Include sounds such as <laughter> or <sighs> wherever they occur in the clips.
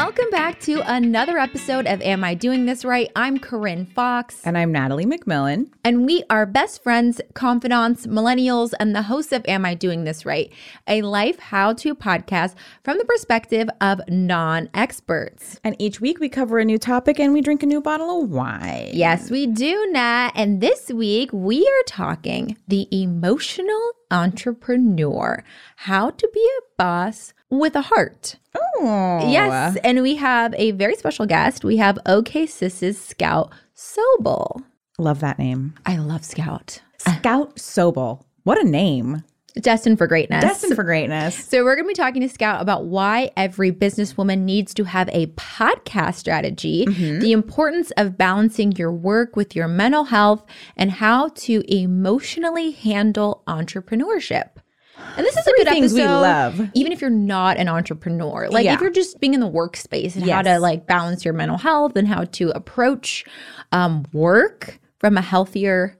Welcome back to another episode of Am I Doing This Right? I'm Corinne Fox, And I'm Natalie McMillan. and we are best friends, confidants, millennials, and the hosts of Am I Doing This Right? A life how to podcast from the perspective of non experts. And each week we cover a new topic and we drink a new bottle of wine. Yes, we do, Nat. And this week we are talking the emotional entrepreneur, how to be a boss with a heart. Oh. Yes, and we have a very special guest. We have OK Sis's Scout Sobel. Love that name. I love Scout. Scout Sobel. What a name. Destined for greatness. Destined for greatness. So, we're going to be talking to Scout about why every businesswoman needs to have a podcast strategy, mm-hmm. the importance of balancing your work with your mental health, and how to emotionally handle entrepreneurship. And this is a good things episode. we love. Even if you're not an entrepreneur, like Yeah. if you're just being in the workspace and how to like balance your mental health and how to approach um, work from a healthier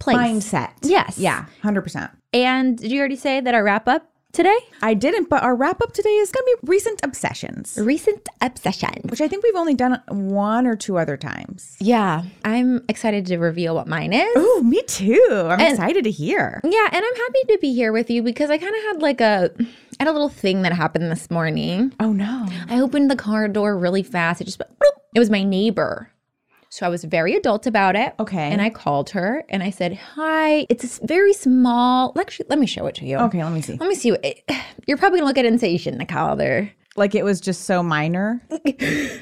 place. Mindset. Yes. Yeah, 100%. And did you already say that our wrap up today? I didn't, but our wrap up today is going to be recent obsessions, Recent obsession. which I think we've only done one or two other times. Yeah, I'm excited to reveal what mine is. Oh, me too. I'm And- excited to hear. Yeah, and I'm happy to be here with you because I kind of had like a I had a little thing that happened this morning. Oh, no. I opened the car door really fast. It just went it was my neighbor. So I was very adult about it. Okay. And I called her and I said, "Hi, it's this very small. Actually, let me show it to you. Okay, let me see. Let me see. What it, <sighs> you're probably gonna look at it and say you shouldn't have called her. Like it was just so minor. <laughs>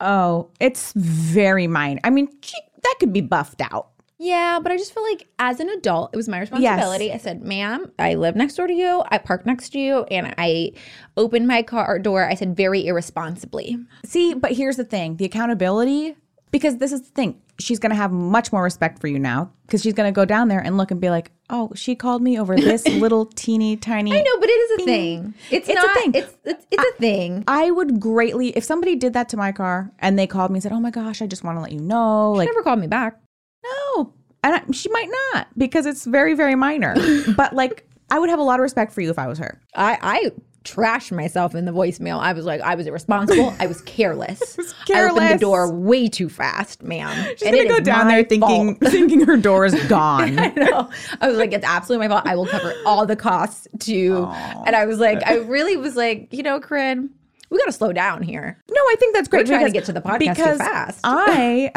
oh, it's very minor. I mean, she, that could be buffed out. Yeah, but I just feel like as an adult, it was my responsibility. I said, ma'am, I live next door to you. I park next to you. And I opened my car door, I said, very irresponsibly. See, but here's the thing the accountability, because this is the thing. She's going to have much more respect for you now because she's going to go down there and look and be like, oh, she called me over this <laughs> little teeny tiny. I know, but it is a thing. It's, It's a thing. It's, it's, it's a thing. I would greatly, if somebody did that to my car and they called me and said, oh my gosh, I just want to let you know. She Like, never called me back. No. And I, she might not because it's very, very minor. <laughs> but like, I would have a lot of respect for you if I was her. I, I trashed myself in the voicemail. I was like, I was irresponsible. I was careless. <laughs> Careless. I opened the door way too fast, ma'am. She's going to go down there thinking, <laughs> thinking her door is gone. I know. I was like, it's absolutely my fault. I will cover all the costs to. And I was like, I really was like, you know, Corinne, we got to slow down here. No, I think that's great. We're trying to get to the podcast too because fast. I,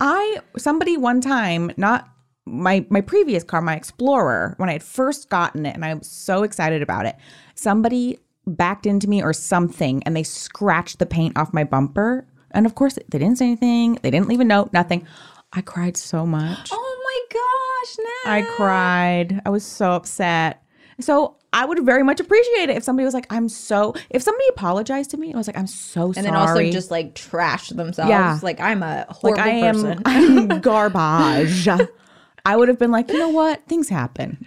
I, somebody one time, not my my previous car, my Explorer, when I had first gotten it, and I was so excited about it. Somebody backed into me or something, and they scratched the paint off my bumper. And of course, they didn't say anything. They didn't leave a note. Nothing. I cried so much. Oh my gosh, Nat. I cried. I was so upset. So I would very much appreciate it if somebody was like, "I'm so." If somebody apologized to me, I was like, "I'm so And sorry." And then also just like trash themselves. Yeah. Like I'm a like horrible I am person. <laughs> I'm <laughs> garbage. I would have been like, you know what? Things happen.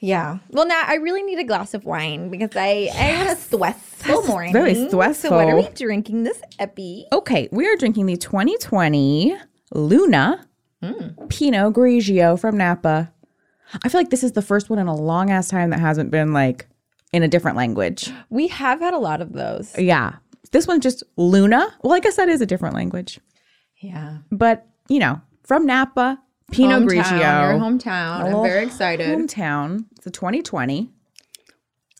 yeah. Well, now I really need a glass of wine because I, I had a stressful morning. very stressful. So what are we drinking this epi? Okay, we are drinking the 2020 Luna hmm. Pinot Grigio from Napa. I feel like this is the first one in a long ass time that hasn't been like in a different language. We have had a lot of those. Yeah. This one's just Luna. Well, I guess that is a different language. Yeah. But, you know, from Napa, Pinot hometown, Grigio. Your hometown. I'm very excited. Hometown. It's a 2020.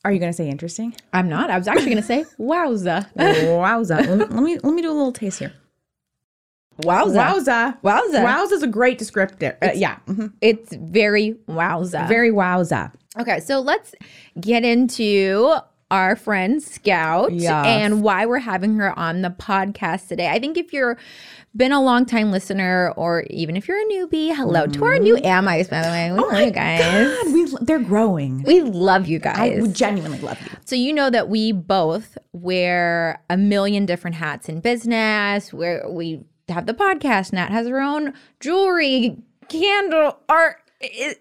Are you going to say interesting? I'm not. I was actually going to say <laughs> wowza. Wowza. let, me, let me let me do a little taste here. Wowza. Wowza. Wowza. Wowza is a great descriptor. Uh, yeah. mhm. It's very wowza. Very wowza. okay, so let's get into our friend Scout Yes. and why we're having her on the podcast today. I think if you're been a long time listener or even if you're a newbie, hello to our new Amites, by the way. We love you guys. God, we, they're growing. We love you guys. would genuinely love you. So you know that we both wear a million different hats in business. Where we have the podcast. Nat has her own jewelry, candle, art, i-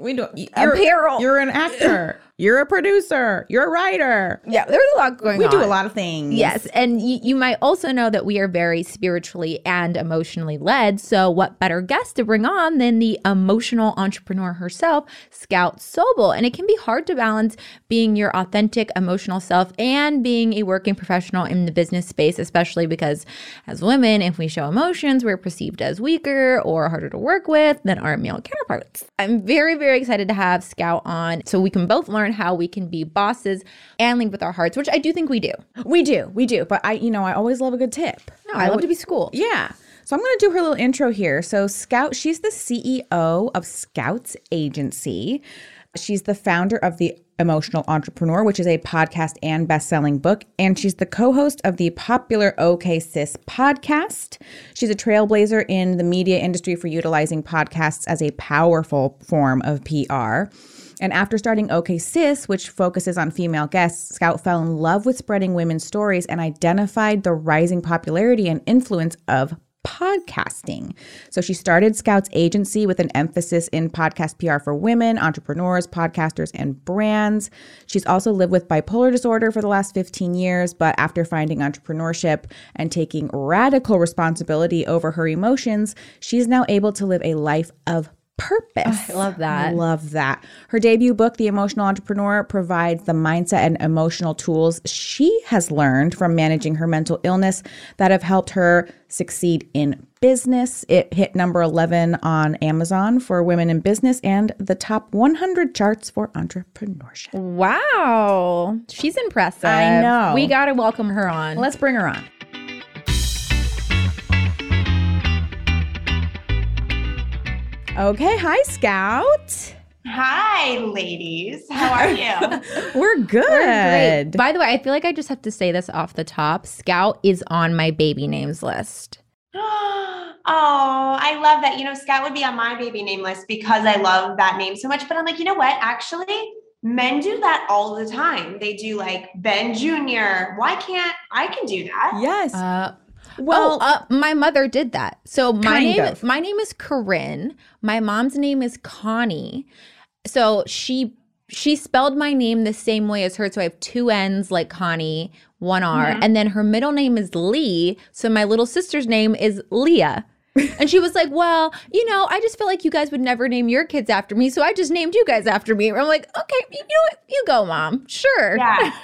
We do. apparel. You're an actor. <laughs> You're a producer. You're a writer. Yeah, there's a lot going We on. We do a lot of things. Yes. And y- you might also know that we are very spiritually and emotionally led. So, what better guest to bring on than the emotional entrepreneur herself, Scout Sobel? And it can be hard to balance being your authentic emotional self and being a working professional in the business space, especially because as women, if we show emotions, we're perceived as weaker or harder to work with than our male counterparts. I'm very, very excited to have Scout on so we can both learn how we can be bosses and lead with our hearts, which I do think we do. We do. We do. But I, you know, I always love a good tip. No, I love to be schooled. Yeah. So I'm going to do her little intro here. So Scout, she's the CEO of Scouts Agency. She's the founder of the Emotional Entrepreneur, which is a podcast and best-selling book, and she's the co-host of the popular OK Sis podcast. She's a trailblazer in the media industry for utilizing podcasts as a powerful form of PR. And after starting OK Sis, which focuses on female guests, Scout fell in love with spreading women's stories and identified the rising popularity and influence of podcasting. So she started Scout's agency with an emphasis in podcast PR for women, entrepreneurs, podcasters, and brands. She's also lived with bipolar disorder for the last 15 years, but after finding entrepreneurship and taking radical responsibility over her emotions, she's now able to live a life of purpose. I love that. Love that. Her debut book, The Emotional Entrepreneur, provides the mindset and emotional tools she has learned from managing her mental illness that have helped her succeed in business. It hit number 11 on Amazon for women in business and the top 100 charts for entrepreneurship. Wow. She's impressive. I know. We got to welcome her on. Let's bring her on. Okay, hi Scout. Hi, ladies. How are you? <laughs> We're good. We're. By the way, I feel like I just have to say this off the top. Scout is on my baby names list. <gasps> oh, I love that. You know, Scout would be on my baby name list because I love that name so much. But I'm like, you know what? Actually, men do that all the time. They do like Ben Jr. Why can't I can do that? Yes. Uh, well, well, uh, my mother did that. So my name, of. my name is Corinne. My mom's name is Connie. So she she spelled my name the same way as her. So I have two N's like Connie, one R, Mm-hmm. and then her middle name is Lee. So my little sister's name is Leah. and she was like, "Well, you know, I just feel like you guys would never name your kids after me, so I just named you guys after me." And I'm like, "Okay, you know what? You go, mom. Sure." Yeah. <laughs>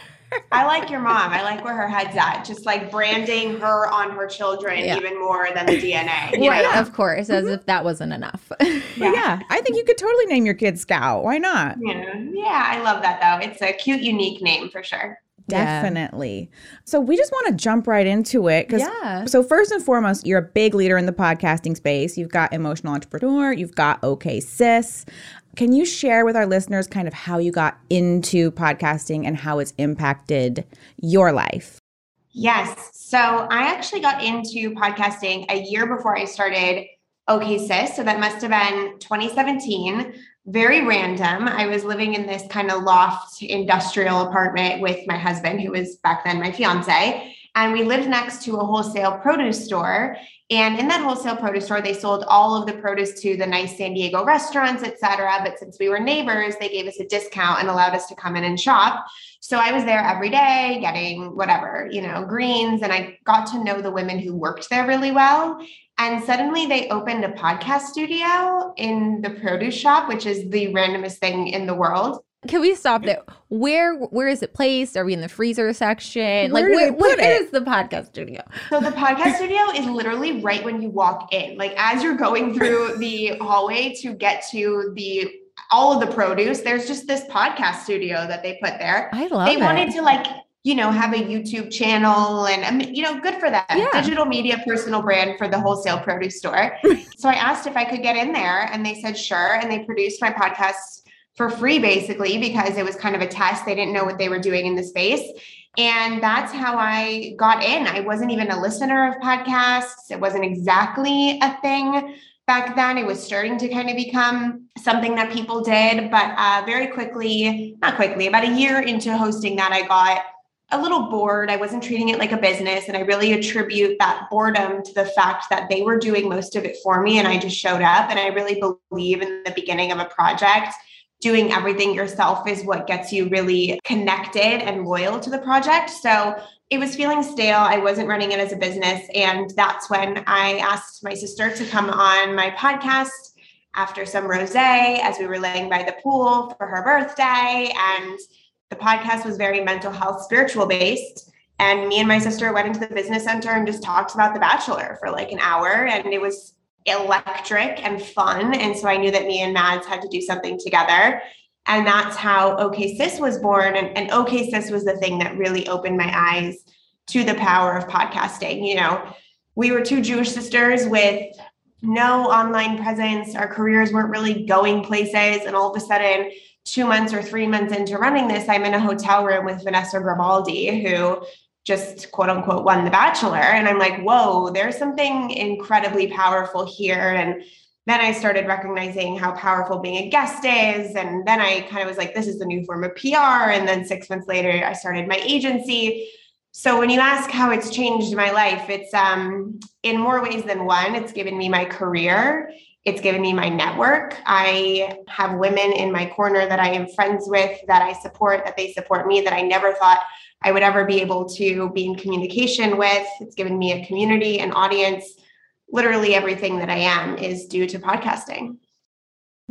I like your mom. I like where her head's at. Just like branding her on her children Yeah. even more than the DNA. you Right, know? of course, as if that wasn't enough. <laughs> But yeah, I think you could totally name your kid Scout. Why not? Yeah. yeah, I love that though. It's a cute, unique name for sure. Yeah. Definitely. So we just want to jump right into it because Yeah. so first and foremost, you're a big leader in the podcasting space. You've got emotional entrepreneur, you've got OK Sis. Can you share with our listeners kind of how you got into podcasting and how it's impacted your life? Yes. So I actually got into podcasting a year before I started OK Sis. So that must have been 2017. Very random. I was living in this kind of loft industrial apartment with my husband, who was back then my fiance. And we lived next to a wholesale produce store. And in that wholesale produce store, they sold all of the produce to the nice San Diego restaurants, et cetera. But since we were neighbors, they gave us a discount and allowed us to come in and shop. So I was there every day getting whatever, you know, greens. And I got to know the women who worked there really well. And suddenly they opened a podcast studio in the produce shop, which is the randomest thing in the world. Can we stop there? Where where is it placed? Are we in the freezer section? like Where do where, they where is the podcast studio? So the podcast studio is literally right when you walk in. Like as you're going through <laughs> the hallway to get to the all of the produce, there's just this podcast studio that they put there. I love they it. wanted to like you know have a youtube channel and I mean, you know good for them Yeah. digital media personal brand for the wholesale produce store <laughs> so i asked if i could get in there and they said sure and they produced my podcast for free basically because it was kind of a test. They didn't know what they were doing in the space. And that's how i got in. I wasn't even a listener of podcasts. It wasn't exactly a thing back then. It was starting to kind of become something that people did. But uh, very quickly not quickly about a year into hosting that i got a little bored. I wasn't treating it like a business. And i really attribute that boredom to the fact that they were doing most of it for me and i just showed up. And i really believe in the beginning of a project doing everything yourself is what gets you really connected and loyal to the project. So it was feeling stale. I wasn't running it as a business. And that's when I asked my sister to come on my podcast after some rose as we were laying by the pool for her birthday. And the podcast was very mental health, spiritual based. And me and my sister went into the business center and just talked about The Bachelor for like an hour. And it was electric and fun. And so I knew that me and Mads had to do something together. And that's how OK Sis was born. And, and OK Sis was the thing that really opened my eyes to the power of podcasting. You know, we were two Jewish sisters with no online presence. Our careers weren't really going places. And all of a sudden, two months or three months into running this, I'm in a hotel room with Vanessa Grimaldi, who just quote unquote won The Bachelor. And I'm like, whoa, there's something incredibly powerful here. And then I started recognizing how powerful being a guest is. And then I kind of was like, this is the new form of PR. And then six months later, I started my agency. So when you ask how it's changed my life, it's um, in more ways than one. It's given me my career. It's given me my network. I have women in my corner that I am friends with, that I support, that they support me, that I never thought I would ever be able to be in communication with. It's given me a community, an audience. Literally everything that I am is due to podcasting.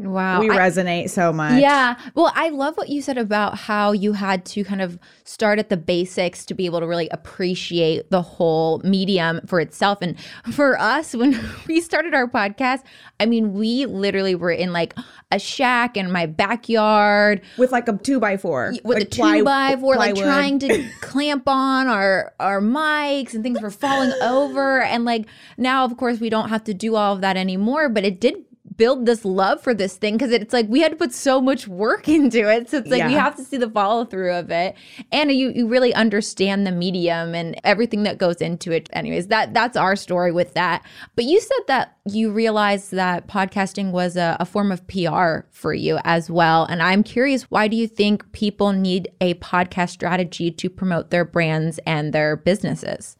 Wow. We I, resonate so much. Yeah. Well, I love what you said about how you had to kind of start at the basics to be able to really appreciate the whole medium for itself. And for us, <laughs> when we started our podcast, I mean, we literally were in like a shack in my backyard with like a two by four, with like a two ply, by four, plywood. like trying to <laughs> clamp on our our mics and things were falling over. And like now, of course, we don't have to do all of that anymore, but it did build this love for this thing because it's like we had to put so much work <laughs> into it. So it's like yeah. we have to see the follow through of it. And you you really understand the medium and everything that goes into it. Anyways, that that's our story with that. But you said that you realized that podcasting was a, a form of PR for you as well. And I'm curious, why do you think people need a podcast strategy to promote their brands and their businesses?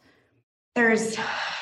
There's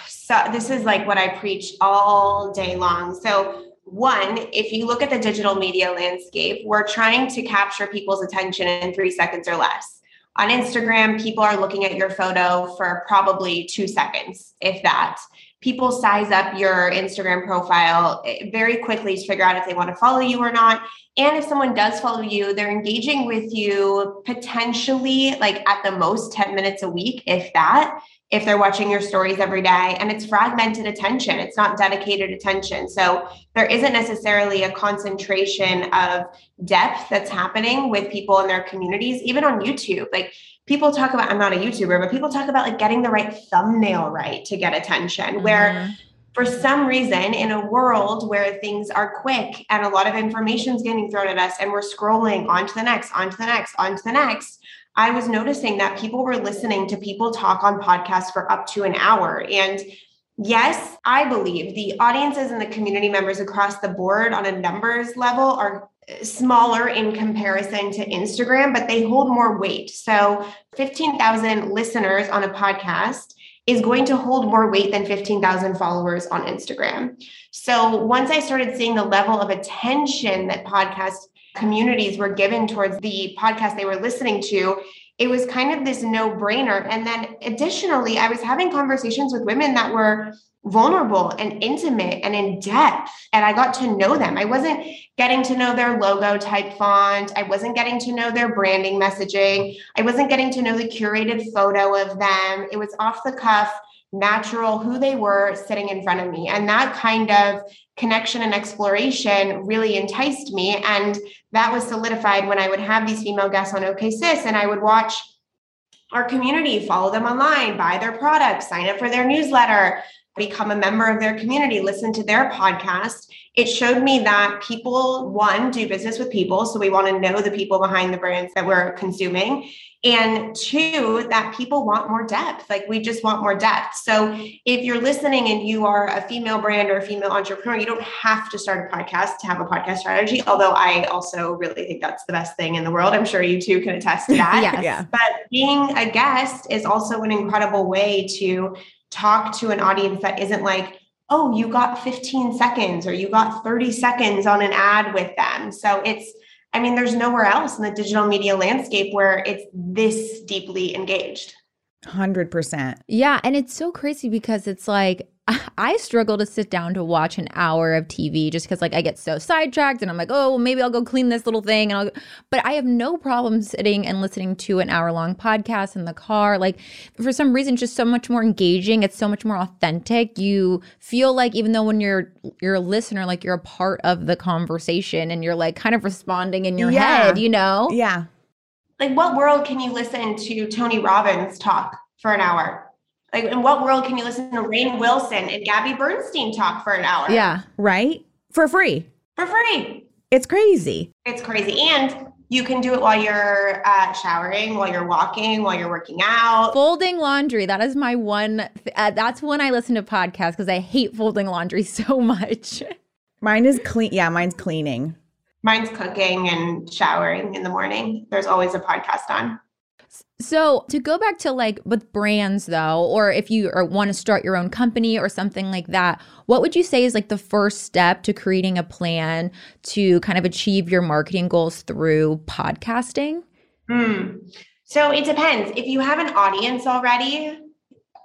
so this is like what I preach all day long. So one, if you look at the digital media landscape, we're trying to capture people's attention in three seconds or less. On Instagram, people are looking at your photo for probably two seconds, if that. People size up your Instagram profile eh, very quickly to figure out if they want to follow you or not. And if someone does follow you, they're engaging with you potentially like at the most 10 minutes a week, if that if they're watching your stories every day and it's fragmented attention it's not dedicated attention so there isn't necessarily a concentration of depth that's happening with people in their communities even on youtube like people talk about i'm not a youtuber but people talk about like getting the right thumbnail right to get attention mm-hmm. where for some reason in a world where things are quick and a lot of information is getting thrown at us and we're scrolling on to the next on to the next on to the next I was noticing that people were listening to people talk on podcasts for up to an hour. And yes, I believe the audiences and the community members across the board on a numbers level are smaller in comparison to Instagram, but they hold more weight. So 15,000 listeners on a podcast is going to hold more weight than 15,000 followers on Instagram. So once I started seeing the level of attention that podcast communities were given towards the podcast they were listening to, it was kind of this no brainer. And then additionally, I was having conversations with women that were vulnerable and intimate and in depth. And I got to know them. I wasn't getting to know their logo type font. I wasn't getting to know their branding messaging. I wasn't getting to know the curated photo of them. It was off the cuff natural who they were sitting in front of me. And that kind of connection and exploration really enticed me. And that was solidified when I would have these female guests on OK Sis and I would watch our community, follow them online, buy their products, sign up for their newsletter, become a member of their community, listen to their podcast. It showed me that people, one, do business with people. So we want to know the people behind the brands that we're consuming and two that people want more depth. Like we just want more depth. So if you're listening and you are a female brand or a female entrepreneur you don't have to start a podcast to have a podcast strategy although i also really think that's the best thing in the world. I'm sure you too can attest to that. <laughs> Yes. yeah. But being a guest is also an incredible way to talk to an audience that isn't like oh you got 15 seconds or you got 30 seconds on an ad with them. So it's I mean, there's nowhere else in the digital media landscape where it's this deeply engaged. 100%. Yeah. And it's so crazy because it's like, I struggle to sit down to watch an hour of TV just because like I get so sidetracked and I'm like, oh, well, maybe I'll go clean this little thing. And I'll, but I have no problem sitting and listening to an hour long podcast in the car. Like for some reason, it's just so much more engaging. It's so much more authentic. You feel like even though when you're you're a listener, like you're a part of the conversation and you're like kind of responding in your Yeah. head, you know? Yeah. Like, what world can you listen to Tony Robbins talk for an hour? Like, in what world can you listen to Rainn Wilson and Gabby Bernstein talk for an hour? Yeah. Right? For free. For free. It's crazy. It's crazy. And you can do it while you're uh, showering, while you're walking, while you're working out. Folding laundry. That is my one. th- Uh, that's when I listen to podcasts because I hate folding laundry <laughs> so much. Mine is clean. Yeah, mine's cleaning. Mine's cooking and showering in the morning. There's always a podcast on. So to go back to like with brands though, or if you want to start your own company or something like that, what would you say is like the first step to creating a plan to kind of achieve your marketing goals through podcasting? Hmm. So it depends. If you have an audience already,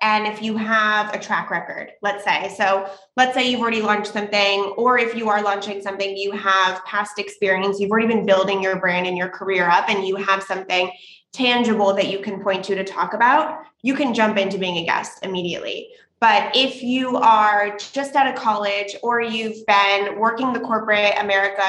and if you have a track record, let's say, so let's say you've already launched something, or if you are launching something, you have past experience, you've already been building your brand and your career up, and you have something tangible that you can point to to talk about, you can jump into being a guest immediately. But if you are just out of college or you've been working the corporate America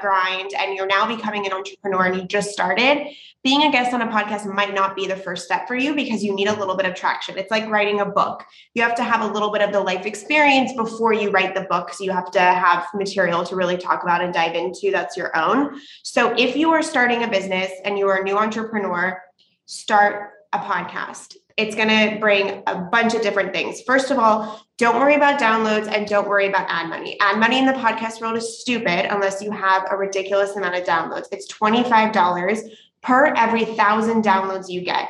grind and you're now becoming an entrepreneur and you just started, being a guest on a podcast might not be the first step for you because you need a little bit of traction. It's like writing a book. You have to have a little bit of the life experience before you write the book. So you have to have material to really talk about and dive into that's your own. So if you are starting a business and you are a new entrepreneur, start a podcast. It's going to bring a bunch of different things. First of all, don't worry about downloads and don't worry about ad money. Ad money in the podcast world is stupid unless you have a ridiculous amount of downloads. It's $25 per every thousand downloads you get.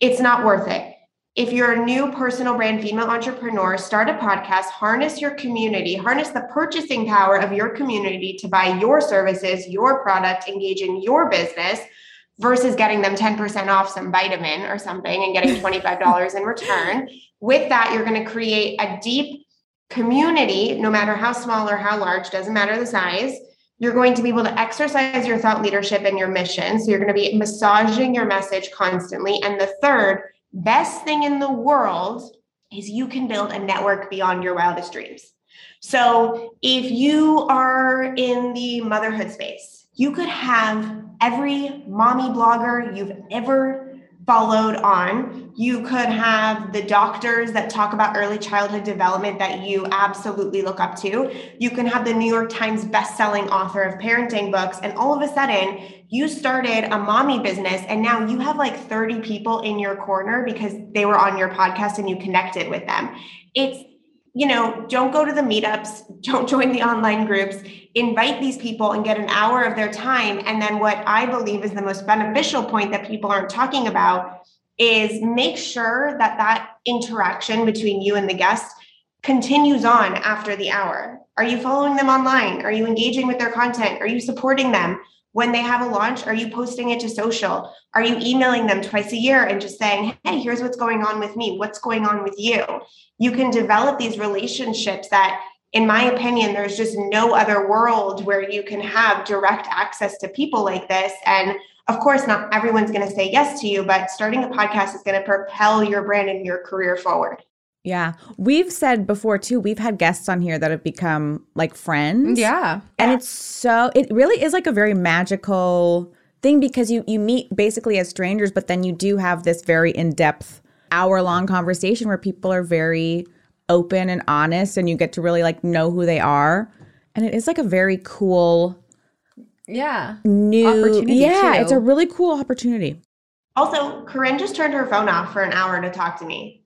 It's not worth it. If you're a new personal brand female entrepreneur, start a podcast, harness your community, harness the purchasing power of your community to buy your services, your product, engage in your business versus getting them 10% off some vitamin or something and getting <laughs> $25 in return. With that, you're going to create a deep community, no matter how small or how large, doesn't matter the size. You're going to be able to exercise your thought leadership and your mission. So you're going to be massaging your message constantly. And the third best thing in the world is you can build a network beyond your wildest dreams. So if you are in the motherhood space, you could have every mommy blogger you've ever followed on. You could have the doctors that talk about early childhood development that you absolutely look up to. You can have the New York Times best-selling author of parenting books and all of a sudden you started a mommy business and now you have like 30 people in your corner because they were on your podcast and you connected with them. It's you know, don't go to the meetups, don't join the online groups, invite these people and get an hour of their time. And then, what I believe is the most beneficial point that people aren't talking about is make sure that that interaction between you and the guest continues on after the hour. Are you following them online? Are you engaging with their content? Are you supporting them? When they have a launch, are you posting it to social? Are you emailing them twice a year and just saying, hey, here's what's going on with me? What's going on with you? You can develop these relationships that, in my opinion, there's just no other world where you can have direct access to people like this. And of course, not everyone's going to say yes to you, but starting a podcast is going to propel your brand and your career forward. Yeah. We've said before too, we've had guests on here that have become like friends. Yeah. And it's so it really is like a very magical thing because you you meet basically as strangers, but then you do have this very in-depth hour-long conversation where people are very open and honest and you get to really like know who they are. And it is like a very cool Yeah. new Opportunity, Yeah, too. it's a really cool opportunity. Also, Corinne just turned her phone off for an hour to talk to me.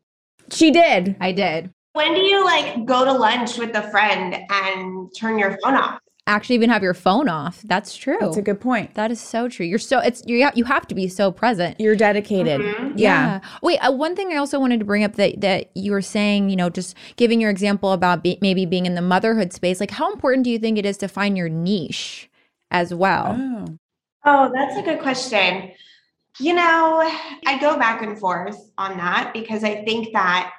She did. I did. When do you like go to lunch with a friend and turn your phone off? Actually, even have your phone off. That's true. That's a good point. that is so true. You're so it's you ha- you have to be so present. You're dedicated. Mhm. Yeah. Wait, uh, one thing I also wanted to bring up that that you were saying, you know, just giving your example about be, maybe being in the motherhood space. Like, how important do you think it is to find your niche as well? Oh. Oh, that's a good question. You know, I go back and forth on that because I think that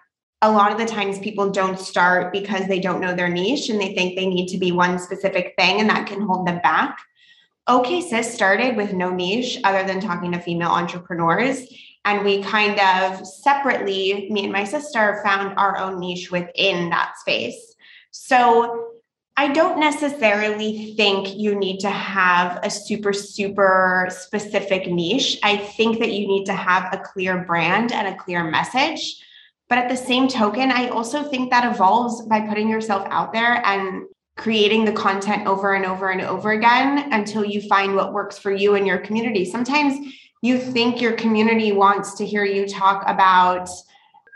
a lot of the times people don't start because they don't know their niche and they think they need to be one specific thing and that can hold them back. OK Sis started with no niche other than talking to female entrepreneurs. And we kind of separately, me and my sister, found our own niche within that space. So I don't necessarily think you need to have a super, super specific niche. I think that you need to have a clear brand and a clear message. But at the same token, I also think that evolves by putting yourself out there and creating the content over and over and over again until you find what works for you and your community. Sometimes you think your community wants to hear you talk about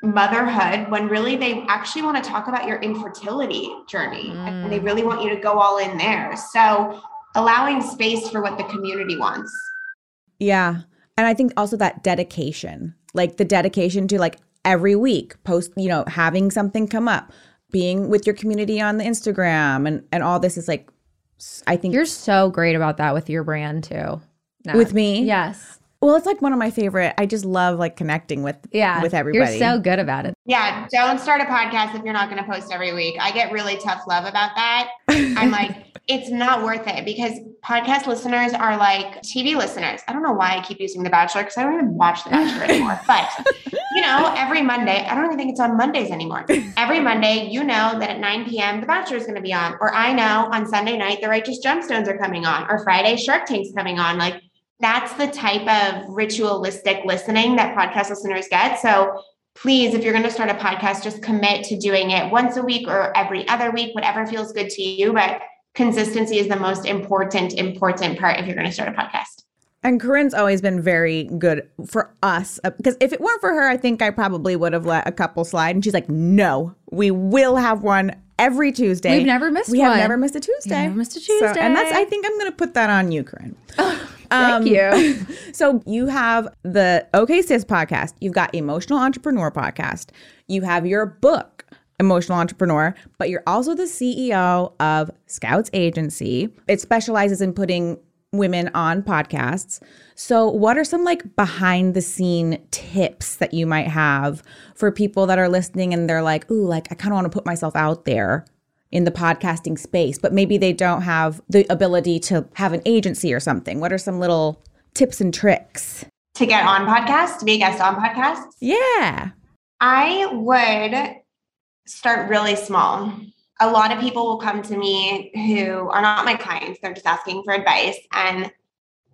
motherhood when really they actually want to talk about your infertility journey mm. and they really want you to go all in there. So allowing space for what the community wants. Yeah. And I think also that dedication, like the dedication to like every week post, you know, having something come up, being with your community on the Instagram and and all this is like I think You're so great about that with your brand too. With me? Yes. Well, it's like one of my favorite. I just love like connecting with yeah with everybody. You're so good about it. Yeah, don't start a podcast if you're not going to post every week. I get really tough love about that. I'm like, <laughs> it's not worth it because podcast listeners are like TV listeners. I don't know why I keep using The Bachelor because I don't even watch The Bachelor <laughs> anymore. But you know, every Monday, I don't even think it's on Mondays anymore. Every Monday, you know that at 9 p.m. The Bachelor is going to be on, or I know on Sunday night The Righteous Gemstones are coming on, or Friday Shark Tank's coming on. Like that's the type of ritualistic listening that podcast listeners get. So please, if you're going to start a podcast, just commit to doing it once a week or every other week, whatever feels good to you. But consistency is the most important, important part if you're going to start a podcast. And Corinne's always been very good for us because uh, if it weren't for her, I think I probably would have let a couple slide. And she's like, no, we will have one every Tuesday. We've never missed one. we one. have never missed a Tuesday. never missed a Tuesday. So, and that's, I think I'm going to put that on you, Corinne. <laughs> Thank um, you. <laughs> <laughs> so you have the OK Sis podcast. You've got Emotional Entrepreneur podcast. You have your book, Emotional Entrepreneur, but you're also the CEO of Scouts Agency. It specializes in putting women on podcasts. So, what are some like behind the scene tips that you might have for people that are listening and they're like, ooh, like I kind of want to put myself out there? In the podcasting space, but maybe they don't have the ability to have an agency or something. What are some little tips and tricks? To get on podcasts, to be a guest on podcasts? Yeah. I would start really small. A lot of people will come to me who are not my clients, they're just asking for advice. And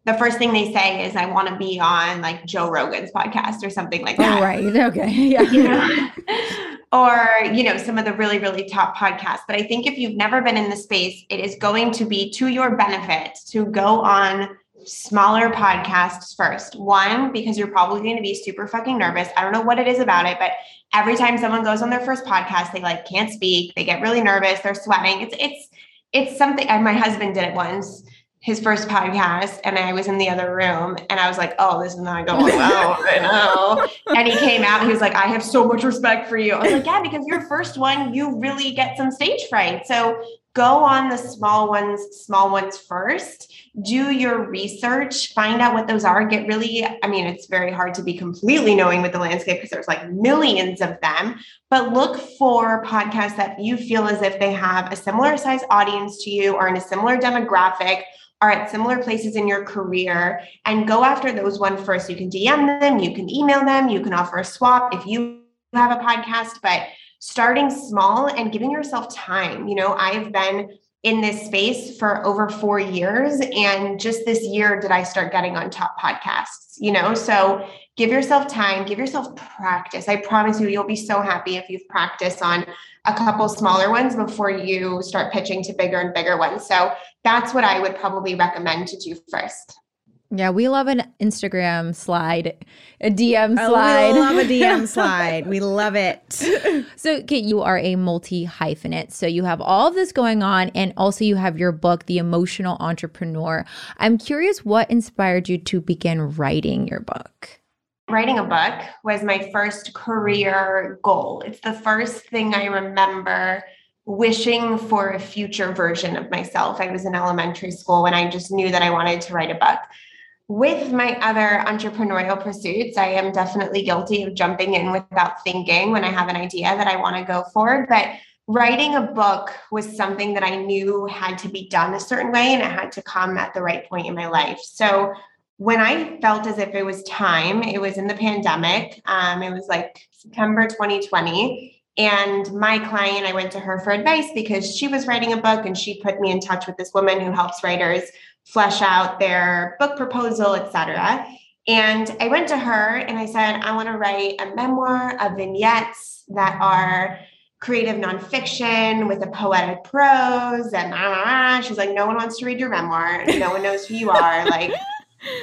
the first thing they say is, I want to be on like Joe Rogan's podcast or something like that. Oh, right. Okay. <laughs> Yeah. You know? <laughs> or, you know, some of the really, really top podcasts. But I think if you've never been in the space, it is going to be to your benefit to go on smaller podcasts first. One, because you're probably going to be super fucking nervous. I don't know what it is about it, but every time someone goes on their first podcast, they like can't speak, they get really nervous, they're sweating. It's it's it's something and my husband did it once his first podcast and I was in the other room and I was like, oh, this is not going <laughs> well right now. And he came out and he was like, I have so much respect for you. I was like, yeah, because your first one, you really get some stage fright. So go on the small ones, small ones first. Do your research, find out what those are. Get really, I mean, it's very hard to be completely knowing with the landscape because there's like millions of them, but look for podcasts that you feel as if they have a similar size audience to you or in a similar demographic are at similar places in your career and go after those one first. You can DM them, you can email them, you can offer a swap if you have a podcast, but starting small and giving yourself time. You know, I've been in this space for over four years. And just this year did I start getting on top podcasts, you know? So give yourself time, give yourself practice. I promise you, you'll be so happy if you've practiced on a couple smaller ones before you start pitching to bigger and bigger ones. So that's what I would probably recommend to do first. Yeah, we love an Instagram slide, a DM slide. Oh, we love a DM <laughs> slide. We love it. So, Kate, you are a multi hyphenate. So, you have all of this going on, and also you have your book, The Emotional Entrepreneur. I'm curious what inspired you to begin writing your book? Writing a book was my first career goal. It's the first thing I remember wishing for a future version of myself. I was in elementary school when I just knew that I wanted to write a book. With my other entrepreneurial pursuits, I am definitely guilty of jumping in without thinking when I have an idea that I want to go for. But writing a book was something that I knew had to be done a certain way and it had to come at the right point in my life. So when I felt as if it was time, it was in the pandemic. Um, it was like September 2020. And my client, I went to her for advice because she was writing a book and she put me in touch with this woman who helps writers flesh out their book proposal, etc. And I went to her and I said, I want to write a memoir of vignettes that are creative nonfiction with a poetic prose. And ah, she's like, no one wants to read your memoir. No one knows who you are. Like,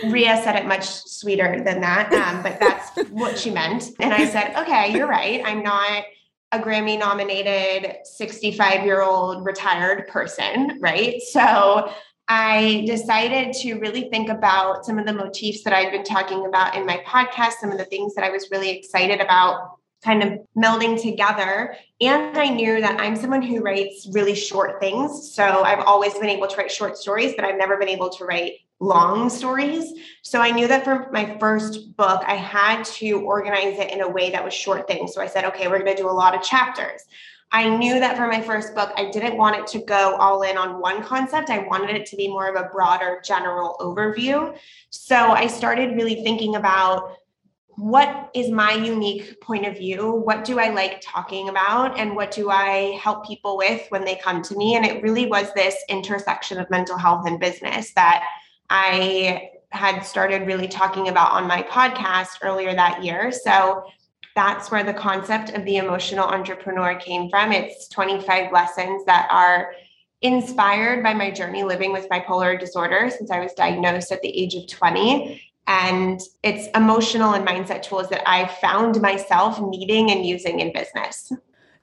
Ria said it much sweeter than that, um, but that's what she meant. And I said, okay, you're right. I'm not a Grammy nominated 65 year old retired person, right? So I decided to really think about some of the motifs that I'd been talking about in my podcast, some of the things that I was really excited about kind of melding together. And I knew that I'm someone who writes really short things. So I've always been able to write short stories, but I've never been able to write long stories. So I knew that for my first book, I had to organize it in a way that was short things. So I said, okay, we're going to do a lot of chapters. I knew that for my first book, I didn't want it to go all in on one concept. I wanted it to be more of a broader general overview. So I started really thinking about what is my unique point of view? What do I like talking about? And what do I help people with when they come to me? And it really was this intersection of mental health and business that I had started really talking about on my podcast earlier that year. So that's where the concept of the emotional entrepreneur came from. It's 25 lessons that are inspired by my journey living with bipolar disorder since I was diagnosed at the age of 20 and it's emotional and mindset tools that I found myself needing and using in business.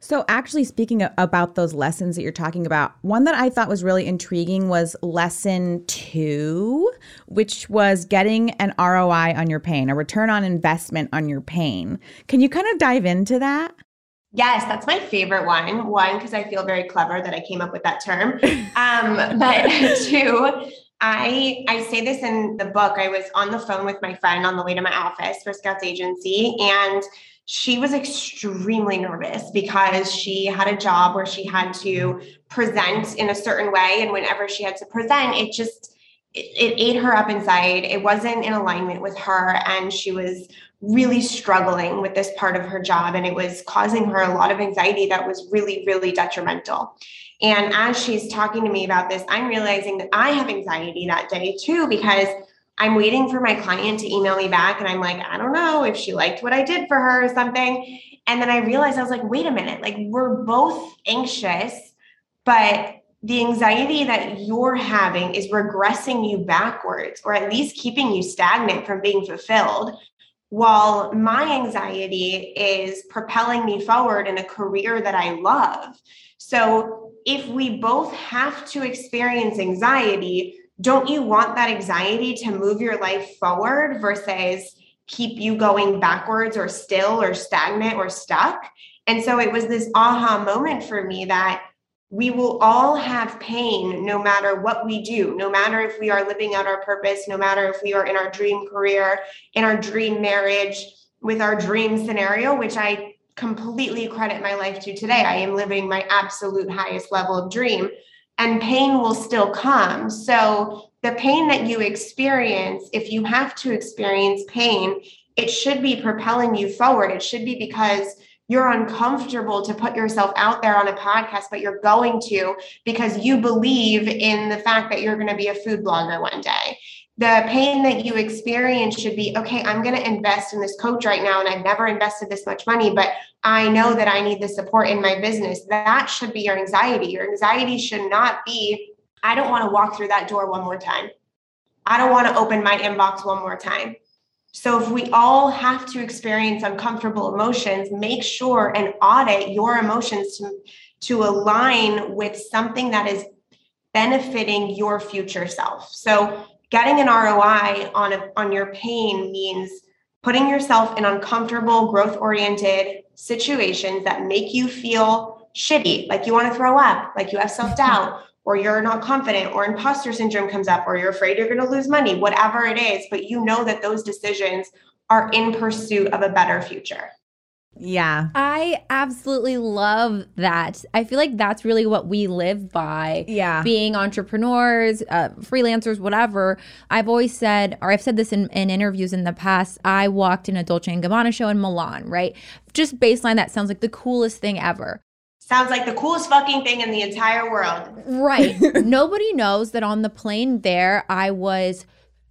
So, actually, speaking about those lessons that you're talking about, one that I thought was really intriguing was lesson two, which was getting an ROI on your pain, a return on investment on your pain. Can you kind of dive into that? Yes, that's my favorite one. One, because I feel very clever that I came up with that term. Um, <laughs> but <laughs> two, I I say this in the book. I was on the phone with my friend on the way to my office for Scouts Agency, and she was extremely nervous because she had a job where she had to mm-hmm. present in a certain way, and whenever she had to present, it just it, it ate her up inside. It wasn't in alignment with her, and she was really struggling with this part of her job, and it was causing her a lot of anxiety that was really really detrimental. And as she's talking to me about this, I'm realizing that I have anxiety that day too, because I'm waiting for my client to email me back. And I'm like, I don't know if she liked what I did for her or something. And then I realized I was like, wait a minute, like we're both anxious, but the anxiety that you're having is regressing you backwards or at least keeping you stagnant from being fulfilled while my anxiety is propelling me forward in a career that I love. So if we both have to experience anxiety, don't you want that anxiety to move your life forward versus keep you going backwards or still or stagnant or stuck? And so it was this aha moment for me that we will all have pain no matter what we do, no matter if we are living out our purpose, no matter if we are in our dream career, in our dream marriage, with our dream scenario, which I completely credit my life to today. I am living my absolute highest level of dream, and pain will still come. So, the pain that you experience, if you have to experience pain, it should be propelling you forward. It should be because you're uncomfortable to put yourself out there on a podcast, but you're going to because you believe in the fact that you're going to be a food blogger one day the pain that you experience should be okay i'm going to invest in this coach right now and i've never invested this much money but i know that i need the support in my business. That should be your anxiety. Your anxiety should not be i don't want to walk through that door one more time. I don't want to open my inbox one more time. So if we all have to experience uncomfortable emotions make sure and audit your emotions to, to align with something that is benefiting your future self. So getting an ROI on a, on your pain means putting yourself in uncomfortable, growth oriented situations that make you feel shitty, like you want to throw up, like you have self doubt, <laughs> or you're not confident, or imposter syndrome comes up, or you're afraid you're going to lose money, whatever it is, but you know that those decisions are in pursuit of a better future. Yeah. I absolutely love that. I feel like that's really what we live by. Yeah. Being entrepreneurs, uh, freelancers, whatever. I've always said, or I've said this in, in interviews in the past, I walked in a Dolce & Gabbana show in Milan, right? Just baseline, that sounds like the coolest thing ever. Sounds like the coolest fucking thing in the entire world. Right. <laughs> Nobody knows that on the plane there, I was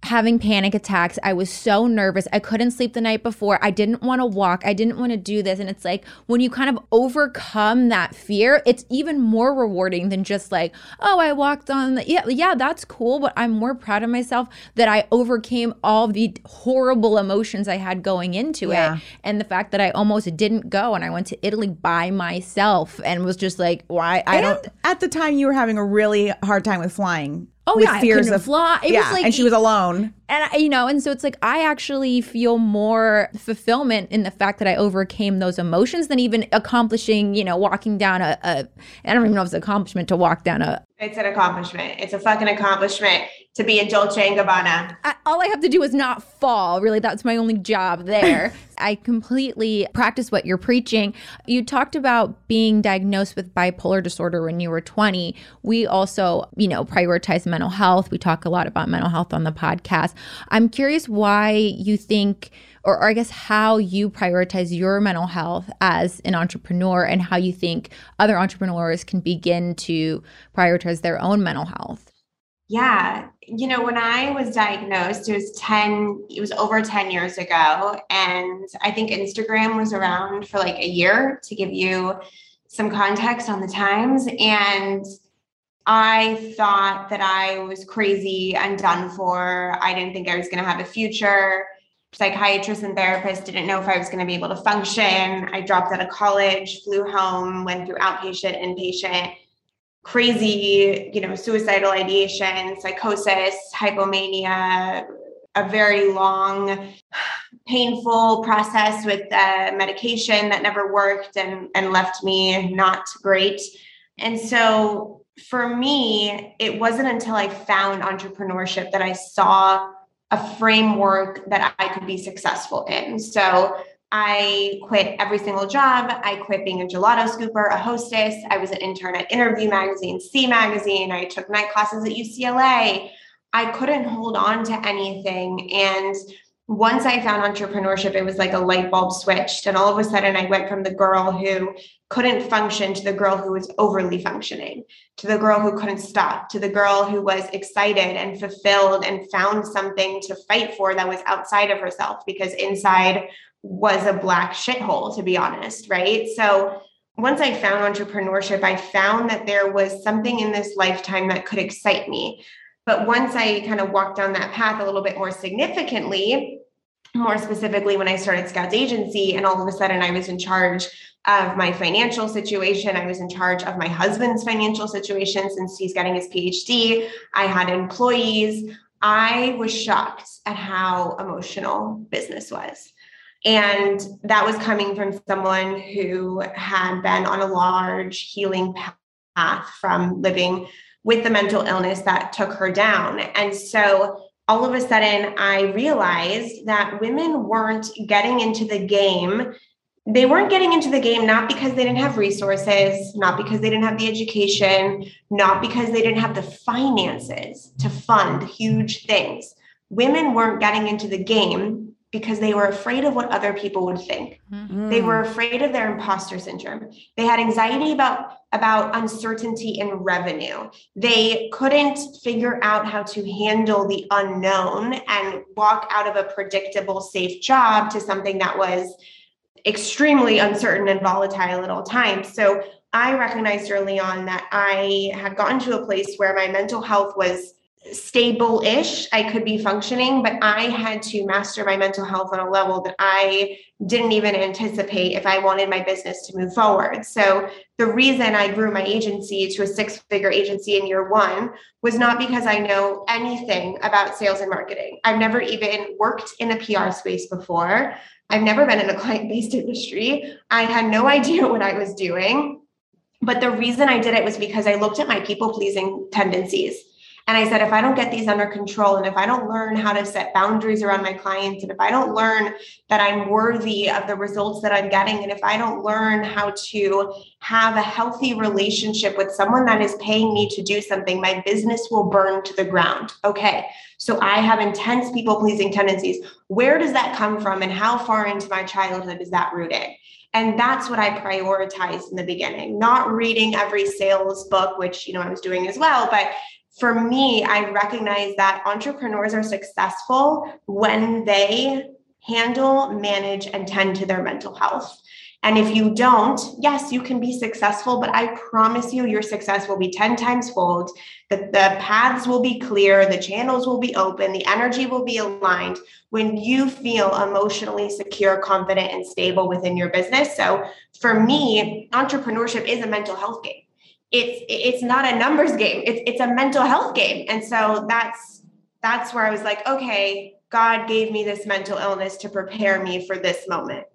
having panic attacks. I was so nervous. I couldn't sleep the night before. I didn't want to walk. I didn't want to do this. And it's like when you kind of overcome that fear, it's even more rewarding than just like, oh, I walked on the, yeah, yeah, that's cool. But I'm more proud of myself that I overcame all the horrible emotions I had going into Yeah. it. And the fact that I almost didn't go and I went to Italy by myself and was just like, why? I don't. at the time, you were having a really hard time with flying. Oh, with yeah, fears couldn't of fly. It was yeah, like- and she was alone. and I, you know and so it's like i actually feel more fulfillment in the fact that i overcame those emotions than even accomplishing you know walking down a, a i don't even know if it's an accomplishment to walk down a It's an accomplishment. It's a fucking accomplishment to be in Dolce and Gabbana. I, all i have to do is not fall. Really that's my only job there. <laughs> I completely practice what you're preaching. You talked about being diagnosed with bipolar disorder when you were 20 we also you know prioritize mental health. We talk a lot about mental health on the podcast. I'm curious why you think or, or i guess how you prioritize your mental health as an entrepreneur and how you think other entrepreneurs can begin to prioritize their own mental health. Yeah. You know, when I was diagnosed, it was 10, it was over 10 years ago. And I think Instagram was around for like a year to give you some context on the times. And I thought that I was crazy and done for. I didn't think I was going to have a future. Psychiatrists and therapists didn't know if I was going to be able to function. I dropped out of college, flew home, went through outpatient, inpatient crazy, you know, suicidal ideation, psychosis, hypomania, a very long, painful process with uh, medication that never worked and, and left me not great. And so for me, it wasn't until I found entrepreneurship that I saw a framework that I could be successful in. So I quit every single job. I quit being a gelato scooper, a hostess. I was an intern at Interview Magazine, C Magazine. I took night classes at UCLA. I couldn't hold on to anything. And once I found entrepreneurship, it was like a light bulb switched. And all of a sudden, I went from the girl who couldn't function to the girl who was overly functioning, to the girl who couldn't stop, to the girl who was excited and fulfilled and found something to fight for that was outside of herself because inside was a black shithole, to be honest, right? So once I found entrepreneurship, I found that there was something in this lifetime that could excite me. But once I kind of walked down that path a little bit more significantly, more specifically when I started Scouts Agency, and all of a sudden I was in charge of my financial situation. I was in charge of my husband's financial situation since he's getting his PhD. I had employees. I was shocked at how emotional business was. And that was coming from someone who had been on a large healing path from living with the mental illness that took her down. And so all of a sudden, I realized that women weren't getting into the game. They weren't getting into the game not because they didn't have resources, not because they didn't have the education, not because they didn't have the finances to fund huge things. Women weren't getting into the game because they were afraid of what other people would think. Mm-hmm. They were afraid of their imposter syndrome. They had anxiety about about uncertainty in revenue. They couldn't figure out how to handle the unknown and walk out of a predictable safe job to something that was extremely uncertain and volatile at all times. So I recognized early on that I had gotten to a place where my mental health was stable ish. I could be functioning, but I had to master my mental health on a level that I didn't even anticipate if I wanted my business to move forward. So, the reason I grew my agency to a six figure agency in year one was not because I know anything about sales and marketing. I've never even worked in a PR space before. I've never been in a <laughs> client based industry. I had no idea what I was doing. But the reason I did it was because I looked at my people pleasing tendencies and I said, if I don't get these under control, and if I don't learn how to set boundaries around my clients, and if I don't learn that I'm worthy of the results that I'm getting, and if I don't learn how to have a healthy relationship with someone that is paying me to do something, my business will burn to the ground. Okay. So I have intense people pleasing tendencies. Where does that come from? And how far into my childhood is that rooted? and that's what i prioritized in the beginning not reading every sales book which you know i was doing as well but for me, I recognize that entrepreneurs are successful when they handle, manage, and tend to their mental health. And if you don't, yes, you can be successful, but I promise you, your success will be 10 times fold. The, the paths will be clear, the channels will be open, the energy will be aligned when you feel emotionally secure, confident, and stable within your business. So for me, entrepreneurship is a mental health game it's it's not a numbers game. It's it's a mental health game. And so that's that's where i was like okay god gave me this mental illness to prepare me for this moment.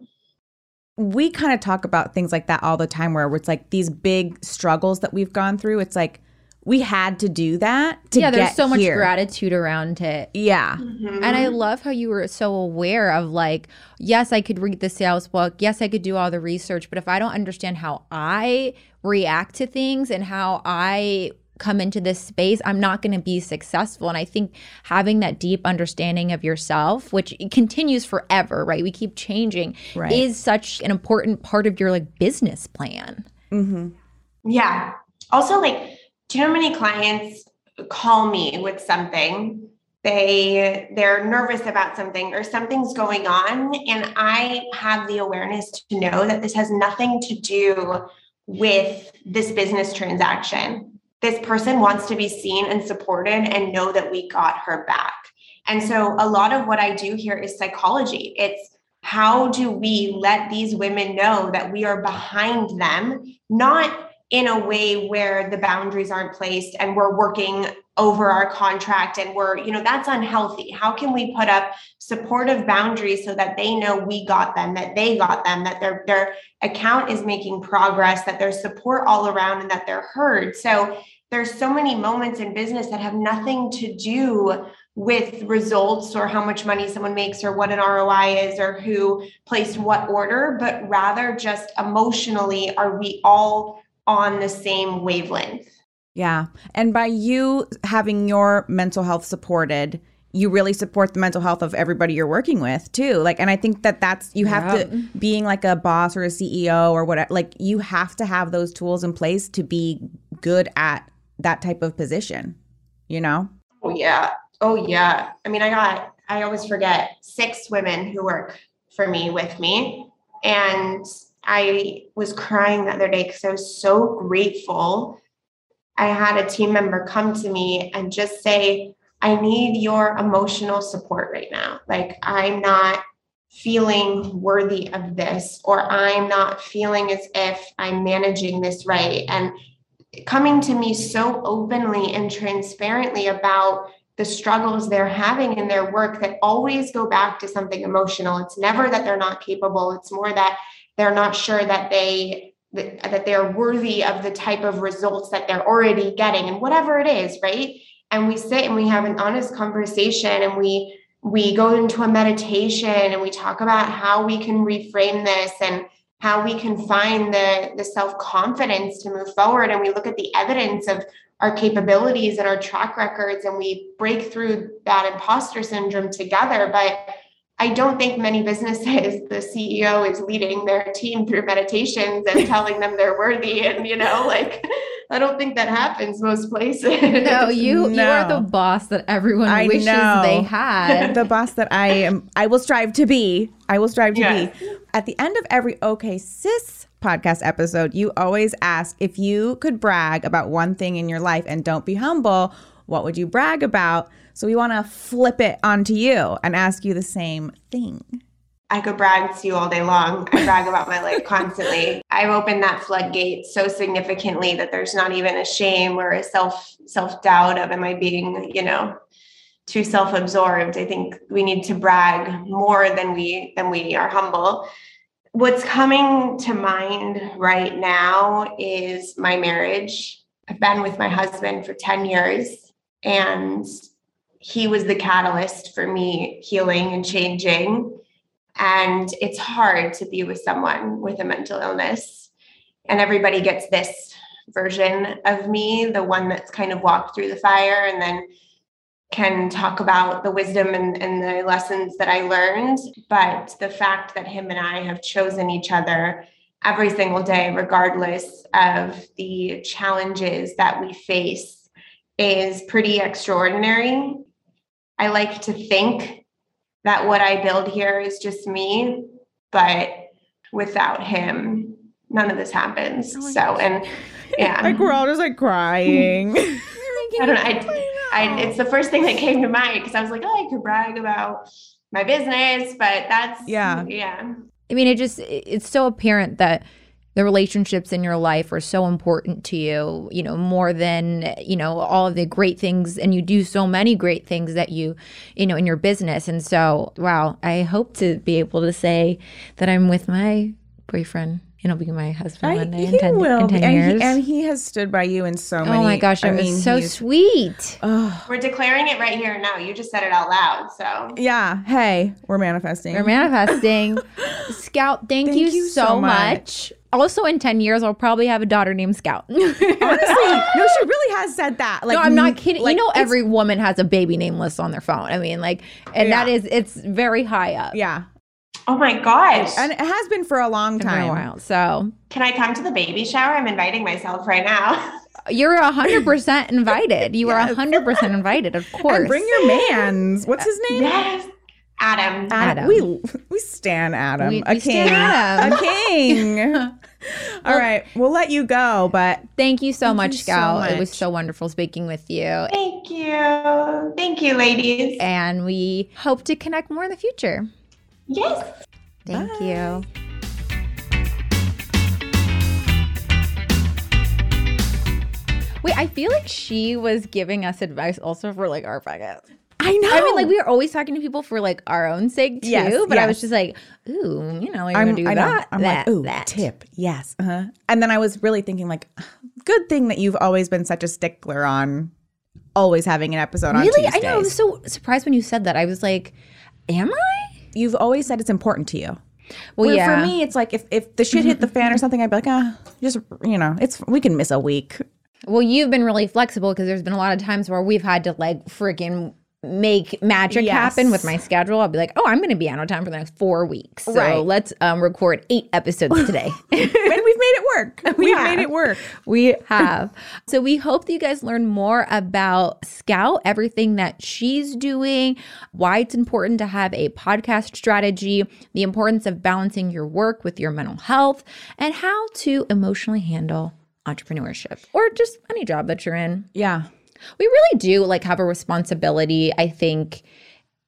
We kind of talk about things like that all the time where it's like these big struggles that we've gone through it's like we had to do that to yeah there's so much here. gratitude around it. Yeah. Mm-hmm. and i love how you were so aware of like yes i could read the sales book. Yes i could do all the research. But if i don't understand how i react to things and how i come into this space, I'm not going to be successful. And I think having that deep understanding of yourself, which continues forever, right? We keep changing, right. is such an important part of your like business plan. Mm-hmm. Yeah. Also, like do you know many clients call me with something they they're nervous about something or something's going on and i have the awareness to know that this has nothing to do with this business transaction. This person wants to be seen and supported and know that we got her back. And so a lot of what i do here is psychology. It's how do we let these women know that we are behind them not in a way where the boundaries aren't placed and we're working over our contract and we're you know that's unhealthy how can we put up supportive boundaries so that they know we got them that they got them that their their account is making progress that there's support all around and that they're heard so there's so many moments in business that have nothing to do with results or how much money someone makes or what an ROI is or who placed what order, but rather just emotionally, are we all on the same wavelength. Yeah. And by you having your mental health supported, you really support the mental health of everybody you're working with too. Like, and I think that that's, you have to, being like a boss or a CEO or whatever, like, you have to have those tools in place to be good at that type of position, you know? Oh, yeah. Oh, yeah. I mean, I got, I always forget six women who work for me with me. And I was crying the other day because I was so grateful. I had a team member come to me and just say, I need your emotional support right now. Like, I'm not feeling worthy of this, or I'm not feeling as if I'm managing this right. And coming to me so openly and transparently about the struggles they're having in their work that always go back to something emotional. It's never that they're not capable, it's more that they're not sure that they that they're worthy of the type of results that they're already getting and whatever it is right? And we sit and we have an honest conversation and we we go into a meditation and we talk about how we can reframe this and how we can find the the self confidence to move forward. And we look at the evidence of our capabilities and our track records and we break through that imposter syndrome together. But I don't think many businesses, the CEO is leading their team through meditations and <laughs> telling them they're worthy. And, you know, like, I don't think that happens most places. No, you no. you are the boss that everyone I wishes know. they had. the boss that I am I will strive to be. I will strive to yes. be. At the end of every OK Sis podcast episode, you always ask if you could brag about one thing in your life and don't be humble, what would you brag about? So we want to flip it onto you and ask you the same thing. I could brag to you all day long. I brag about my life constantly. <laughs> I've opened that floodgate so significantly that there's not even a shame or a self self doubt of am I being, you know, too self absorbed. I think we need to brag more than we than we are humble. What's coming to mind right now is my marriage. I've been with my husband for 10 years, and he was the catalyst for me healing and changing. And it's hard to be with someone with a mental illness. And everybody gets this version of me, the one that's kind of walked through the fire and then can talk about the wisdom and, and the lessons that I learned. But the fact that him and I have chosen each other every single day, regardless of the challenges that we face, is pretty extraordinary. I like to think that what I build here is just me, but without him, none of this happens. Oh so, and <laughs> yeah, like we're all just like crying. <laughs> I don't know. I, I, it's the first thing that came to mind because I was like, oh, I could brag about my business, but that's yeah, yeah. I mean, it just it's so apparent that the relationships in your life are so important to you, you know, more than, you know, all of the great things and you do so many great things that you, you know, in your business. And so, wow, I hope to be able to say that I'm with my boyfriend and he'll be my husband one day in 10, will in 10 and years. He, and he has stood by you in so many. Oh my gosh, I mean, so sweet. Oh. We're declaring it right here and now. You just said it out loud, so. Yeah. Hey, we're manifesting. We're manifesting. <laughs> Scout, thank, thank you, you, so, so much. much. Also, in 10 years, I'll probably have a daughter named Scout. <laughs> Honestly, no, she really has said that. Like, no, I'm not kidding. Like, you know, every woman has a baby name list on their phone. I mean, like, and yeah. that is, it's very high up. Yeah. Oh my gosh. And it has been for a long time. a while. So can I come to the baby shower? I'm inviting myself right now. <laughs> You're hundred percent invited. You yes. are hundred percent invited, of course. And bring your man's. What's his name? Yes. Adam. Adam. We we stand Adam. We, a we king. Adam. A king. <laughs> All right, we'll let you go, but thank you so thank much, Scout. So much. It was so wonderful speaking with you. Thank you. Thank you, ladies. And we hope to connect more in the future. Yes. Thank Bye. you. Wait, I feel like she was giving us advice also for like our podcast. I know. I mean, like we are always talking to people for like our own sake too. Yes, but yes. I was just like, ooh, you know, like, I'm gonna do I that. I'm that, like, ooh, that. tip. Yes. Uh-huh. And then I was really thinking, like, <sighs> good thing that you've always been such a stickler on always having an episode really? on Tuesdays. I know. I was so surprised when you said that. I was like, am I? you've always said it's important to you. Well, Where yeah. For me, it's like if if the shit hit the fan or something, I'd be like, ah, just you know, it's we can miss a week. Well, you've been really flexible because there's been a lot of times where we've had to like freaking make magic yes. happen with my schedule. I'll be like, oh, I'm going to be out of time for the next four weeks. So right. let's um, record eight episodes today. <laughs> and we've made it work. <laughs> We've made it work. We have. so we hope that you guys learn more about Scout, everything that she's doing, why it's important to have a podcast strategy, the importance of balancing your work with your mental health, and how to emotionally handle entrepreneurship or just any job that you're in. Yeah. We really do like have a responsibility, I think,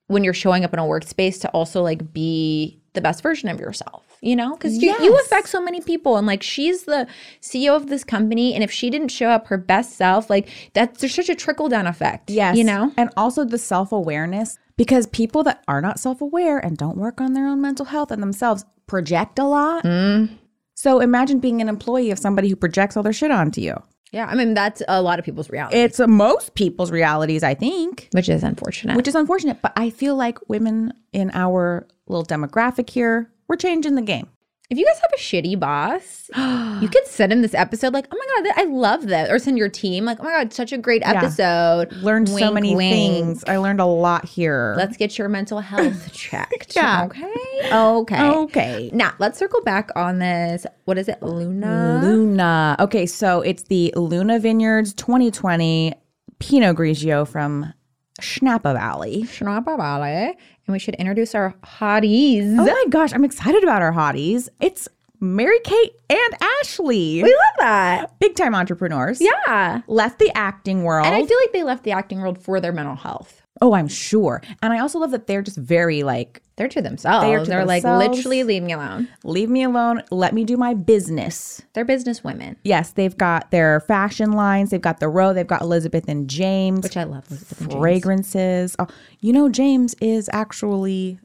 when you're showing up in a workspace to also like be the best version of yourself, you know? Because you, you affect so many people. And like she's the CEO of this company. And if she didn't show up her best self, like that's there's such a trickle down effect. Yes. You know? And also the self awareness. Because people that are not self aware and don't work on their own mental health and themselves project a lot. Mm. So imagine being an employee of somebody who projects all their shit onto you. Yeah, I mean that's a lot of people's reality. It's uh, most people's realities, I think, which is unfortunate. Which is unfortunate, but I feel like women in our little demographic here, we're changing the game. If you guys have a shitty boss, <gasps> you could send him this episode like, oh my God, I love this. Or send your team like, oh my God, such a great episode. Yeah. Learned wink, so many wink. things. I learned a lot here. Let's get your mental health <laughs> checked. yeah. Okay. Okay. Okay. Now let's circle back on this. What is it? Luna? Luna. Okay. So it's the Luna Vineyards 2020 Pinot Grigio from Schnappa Valley. Schnappa Valley and we should introduce our hotties. Oh my gosh, I'm excited about our hotties. It's Mary Kate and Ashley. We love that. Big time entrepreneurs. Yeah. Left the acting world. And I feel like they left the acting world for their mental health. Oh, I'm sure. And I also love that they're just very like they're to themselves. They're, to they're themselves. like literally leave me alone. Leave me alone. Let me do my business. They're business women. Yes, they've got their fashion lines. They've got the row. They've got Elizabeth and James, which I love. Elizabeth fragrances. Oh, you know, James is actually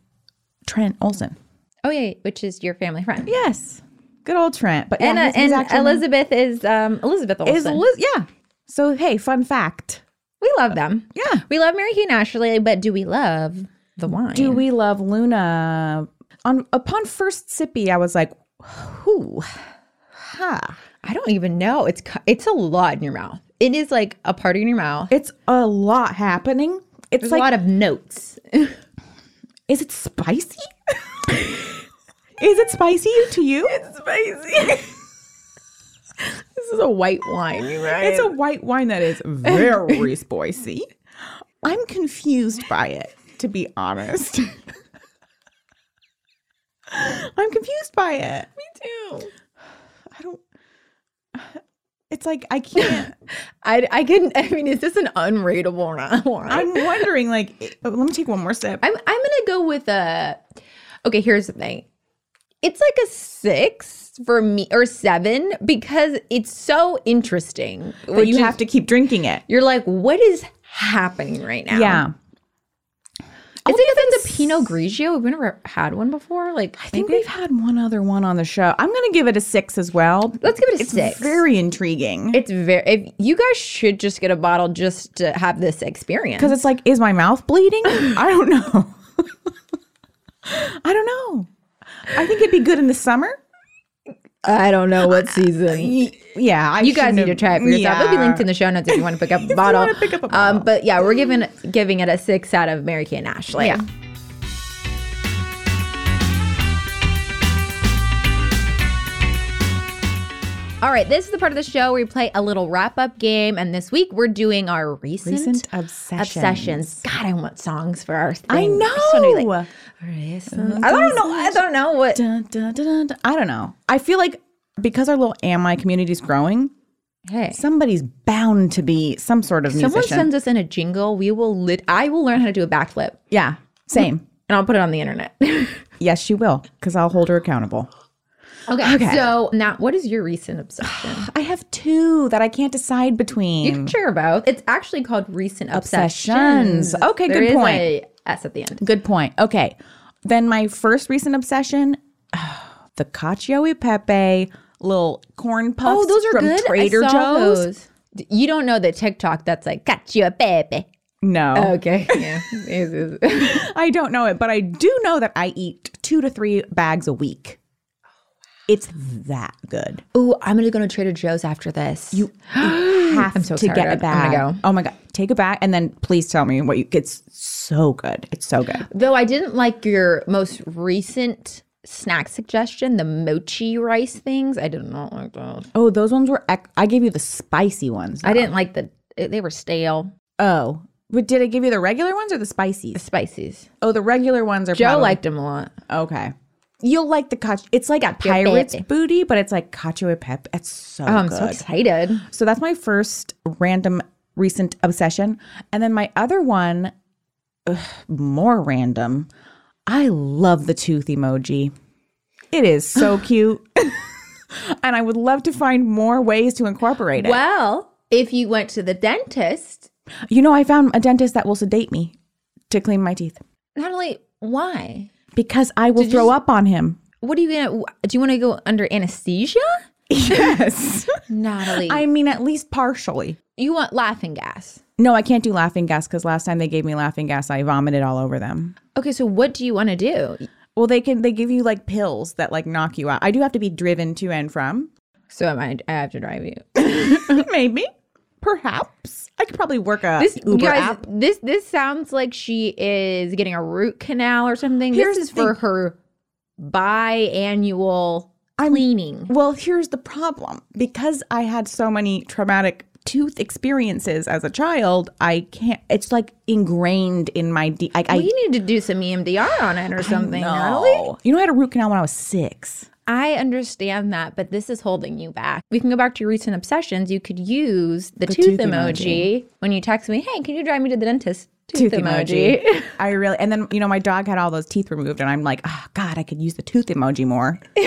Trent Olsen. Oh yeah, which is your family friend. Yes. Good old Trent. But yeah, and uh, his and actual name Elizabeth is um Elizabeth Olsen. is yeah. So hey, fun fact. we love them. Yeah. We love Mary and Ashley, but do we love the wine? Do we love Luna? On upon first sippy, I was like, whoo, ha. I don't even know. It's it's a lot in your mouth. It is like a party in your mouth. It's a lot happening. It's There's like, a lot of notes. <laughs> is it spicy? <laughs> is it spicy to you? <laughs> It's spicy. this is a white wine, right? It's a white wine that is very spicy. I'm confused by it, to be honest. <laughs> I'm confused by it. Me too. I don't. It's like I can't. <laughs> I, I can. I mean, is this an unrateable not wine? <laughs> I'm wondering. Like, oh, let me take one more sip. I'm I'm gonna go with a. Okay, here's the thing. It's like a six for me or seven because it's so interesting. but you have to keep drinking it. You're like, what is happening right now? Yeah. Is it it's a Pinot Grigio? We've never had one before. Like, I think we've had one other one on the show. I'm going to give it a six as well. let's give it a It's six. very intriguing. it's very. If you guys should just get a bottle just to have this experience. Because it's like, is my mouth bleeding? <laughs> I don't know. <laughs> I don't know. I think it'd be good in the summer. I don't know what season. Yeah, I you guys need to try it for yourself. It'll be linked in the show notes if you want to pick up a <laughs> bottle. pick up a Um, bottle. but yeah, we're giving giving it a six out of Mary Kay and Ashley. Yeah. All right, this is the part of the show where we play a little wrap up game, and this week we're doing our recent, Recent obsessions. obsessions. God, I want songs for our thing. I know. like, recent- I don't know. I don't know what. Dun, dun, dun. I don't know. I feel like because our little Am I community is growing, Hey, somebody's bound to be some sort of someone musician. sends us in a jingle. We will lit. I will learn how to do a backflip, yeah, same. and I'll put it on the internet. <laughs> yes, she will, because I'll hold her accountable. Okay. Okay. So now, what is your recent obsession? <sighs> I have two that I can't decide between. You can share both. It's actually called recent Obsessions. obsessions. Okay, There good point. a S at the end. Good point. Okay. Then my first recent obsession, <sighs> the cacio e pepe little corn puffs Oh, those are from good. Trader I saw Joe's. those. You don't know the TikTok that's like cacio e pepe. No, Okay. <laughs> Yeah. <laughs> I don't know it, but I do know that I eat two to three bags a week. It's that good. Ooh, I'm gonna go to Trader Joe's after this. You <gasps> Have I'm so to get a excited. I'm gonna go. Oh my god, take a bag and then please tell me what you. It's so good. It's so good. though I didn't like your most recent snack suggestion, the mochi rice things. I did not like those. Oh, those ones were. ec- I gave you the spicy ones. I didn't like the they were stale. Oh, but did I give you the regular ones or the spices? The spices. Oh, the regular ones are. Joe probably- liked them a lot. Okay. You'll like the cacio. It's like a pirate's pepe. booty, but it's like cacio e pep. It's so Oh, I'm good. so excited. So that's my first random recent obsession. And then my other one, ugh, more random. I love the tooth emoji. It is so <gasps> cute. and I would love to find more ways to incorporate it. Well, if you went to the dentist, You know, I found a dentist that will sedate me to clean my teeth Natalie, why? Because I will you throw just- up on him. What are you gonna? Do you want to go under anesthesia? Yes. <laughs> Natalie, I mean, at least partially. you want laughing gas. No, I can't do laughing gas because last time they gave me laughing gas, I vomited all over them. Okay, so what do you want to do? Well, they can they give you like pills that like knock you out. I do have to be driven to and from. So am I? I have to drive you. <laughs> Maybe, perhaps I could probably work a This Uber guys, app. this this sounds like she is getting a root canal or something. Here's this is for her biannual cleaning. Well, here's the problem because I had so many traumatic tooth experiences as a child. I can't. It's like ingrained in my. D- I, well, I you need to do some EMDR on it or something, Natalie. You know, I had a root canal when I was six. I understand that, but this is holding you back. We can go back to your recent obsessions. You could use the, tooth, tooth emoji. when you text me, hey, can you drive me to the dentist? Tooth, emoji. <laughs> I really, and then you know, my dog had all those teeth removed, and I'm like, oh God, I could use the tooth emoji more. <laughs>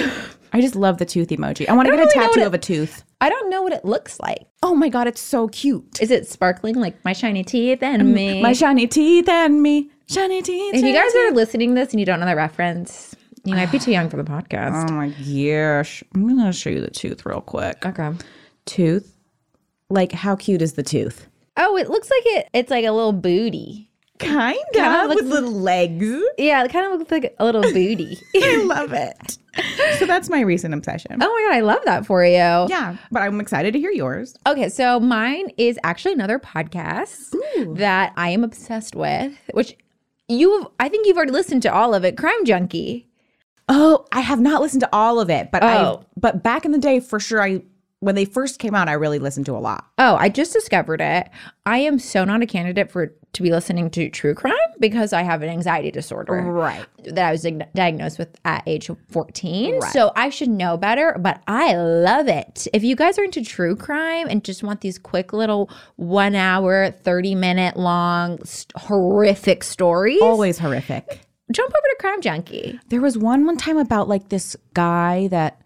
I just love the tooth emoji. I want to get a really know tattoo what of a tooth. I don't know what it looks like. Oh my God, it's so cute. Is it sparkling like my shiny teeth and me? My shiny teeth and me, shiny teeth. if you guys teeth. are listening to this and you don't know the reference, You might be too young for the podcast. Oh my gosh. I'm gonna show you the tooth real quick. okay. Tooth. Like how cute is the tooth? Oh, it looks like it. It's like a little booty. Kind of looks- with little legs. Yeah, it kind of looks like a little booty. <laughs> I love it. So that's my recent obsession. Oh my god, I love that for you. Yeah, but I'm excited to hear yours. Okay, so mine is actually another podcast that I am obsessed with, which you I think you've already listened to all of it, Crime Junkie. Oh, I have not listened to all of it, but I Oh. but back in the day for sure I when they first came out I really listened to a lot. Oh, I just discovered it. I am so not a candidate for to be listening to true crime because I have an anxiety disorder. Right. that I was diagnosed with at age 14. So I should know better, but I love it. If you guys are into true crime and just want these quick little one hour, 30 minute long st- horrific stories, Always horrific. Jump over to Crime Junkie. There was one one time about like this guy that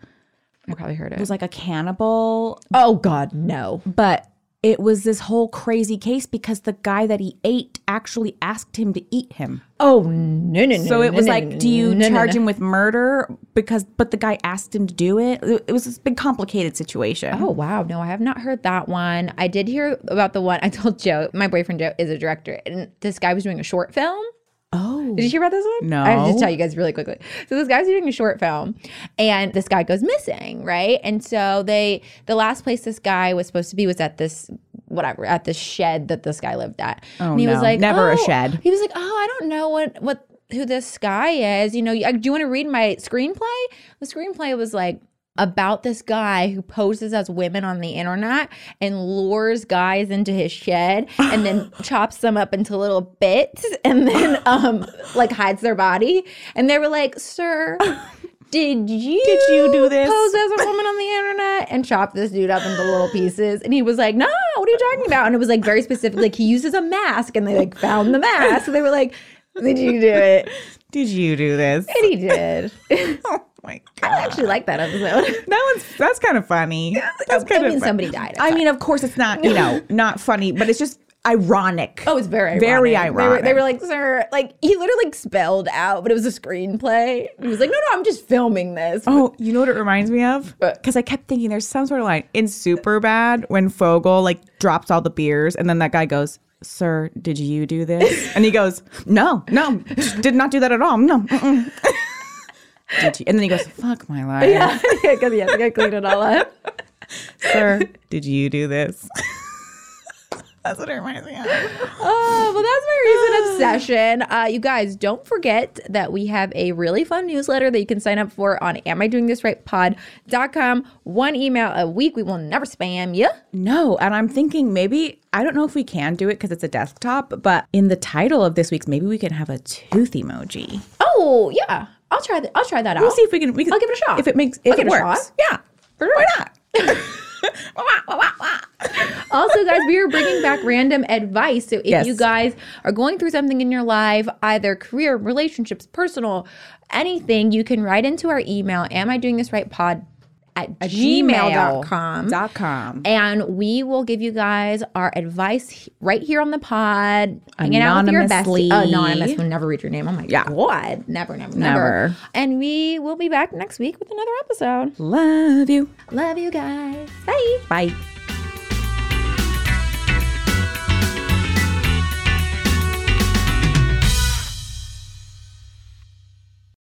I probably heard it. was like a cannibal, oh, God, no. but it was this whole crazy case because the guy that he ate actually asked him to eat him. Oh, no, no, no. So it was no, like, no, do you no, charge him with murder because but the guy asked him to do it? It was this big complicated situation. Oh wow, no, I have not heard that one. I did hear about the one <laughs> I told Joe. My boyfriend Joe is a director, and this guy was doing a short film. Oh. Did you hear about this one? No. I have to tell you guys really quickly. So this guy's doing a short film, and this guy goes missing, right? And so they, the last place this guy was supposed to be was at this whatever at this shed that this guy lived at. Oh, and he was no. like, Never a "Oh," shed. He was like, oh, I don't know what what who this guy is. You know, do you want to read my screenplay? The screenplay was like about this guy who poses as women on the internet and lures guys into his shed and then <laughs> chops them up into little bits and then <laughs> um like hides their body. And they were like sir <laughs> did you Did you do this?" pose as a woman on the internet? and chop this dude up into little pieces. And he was like no what are you talking about? And it was like very specific like he uses a mask and they like found the mask. And they were like did you do it Did you do this? and he did <laughs> Oh my I actually like that episode <laughs> That one's that's kind of funny. That's I kind mean, of somebody died. I mean, of course it's not, you <laughs> know, not funny, but it's just ironic. Oh, it's very Very ironic. They were, they were like, sir, like he literally like spelled out, but it was a screenplay. He was like, no, no, I'm just filming this. Oh, you know what it reminds me of? Because I kept thinking there's some sort of line in Superbad when Fogell like drops all the beers and then that guy goes, Sir, did you do this? And he goes, No, no, did not do that at all. No. <laughs> did you? And then he goes, Fuck my life. <laughs> yeah, because he has to go clean it all up. Sir, did you do this? <laughs> That's what it reminds me of. <laughs> Oh, well, that's my recent obsession. Uh, you guys, don't forget that we have a really fun newsletter that you can sign up for on am I doing this right pod.com. One email a week. We will never spam you. No, and I'm thinking maybe I don't know if we can do it because it's a desktop, but in the title of this week's, maybe we can have a tooth emoji. Oh, yeah. I'll try that. I'll try that out. We'll see if we can. We can I'll give it a shot. If it makes, I'll if give it it a works, shot. yeah. Why not? <laughs> <laughs> also, guys, we are bringing back random advice. So if Yes. you guys are going through something in your life, either career, relationships, personal, anything, you can write into our email, am I doing this right pod at gmail.com. Dot com. And we will give you guys our advice right here on the pod. Hanging out with your Anonymously. bestie. Anonymous. We'll never read your name. Oh my Yeah. God. Never, never, never, Never. And we will be back next week with another episode. Love you. Love you guys. Bye. Bye.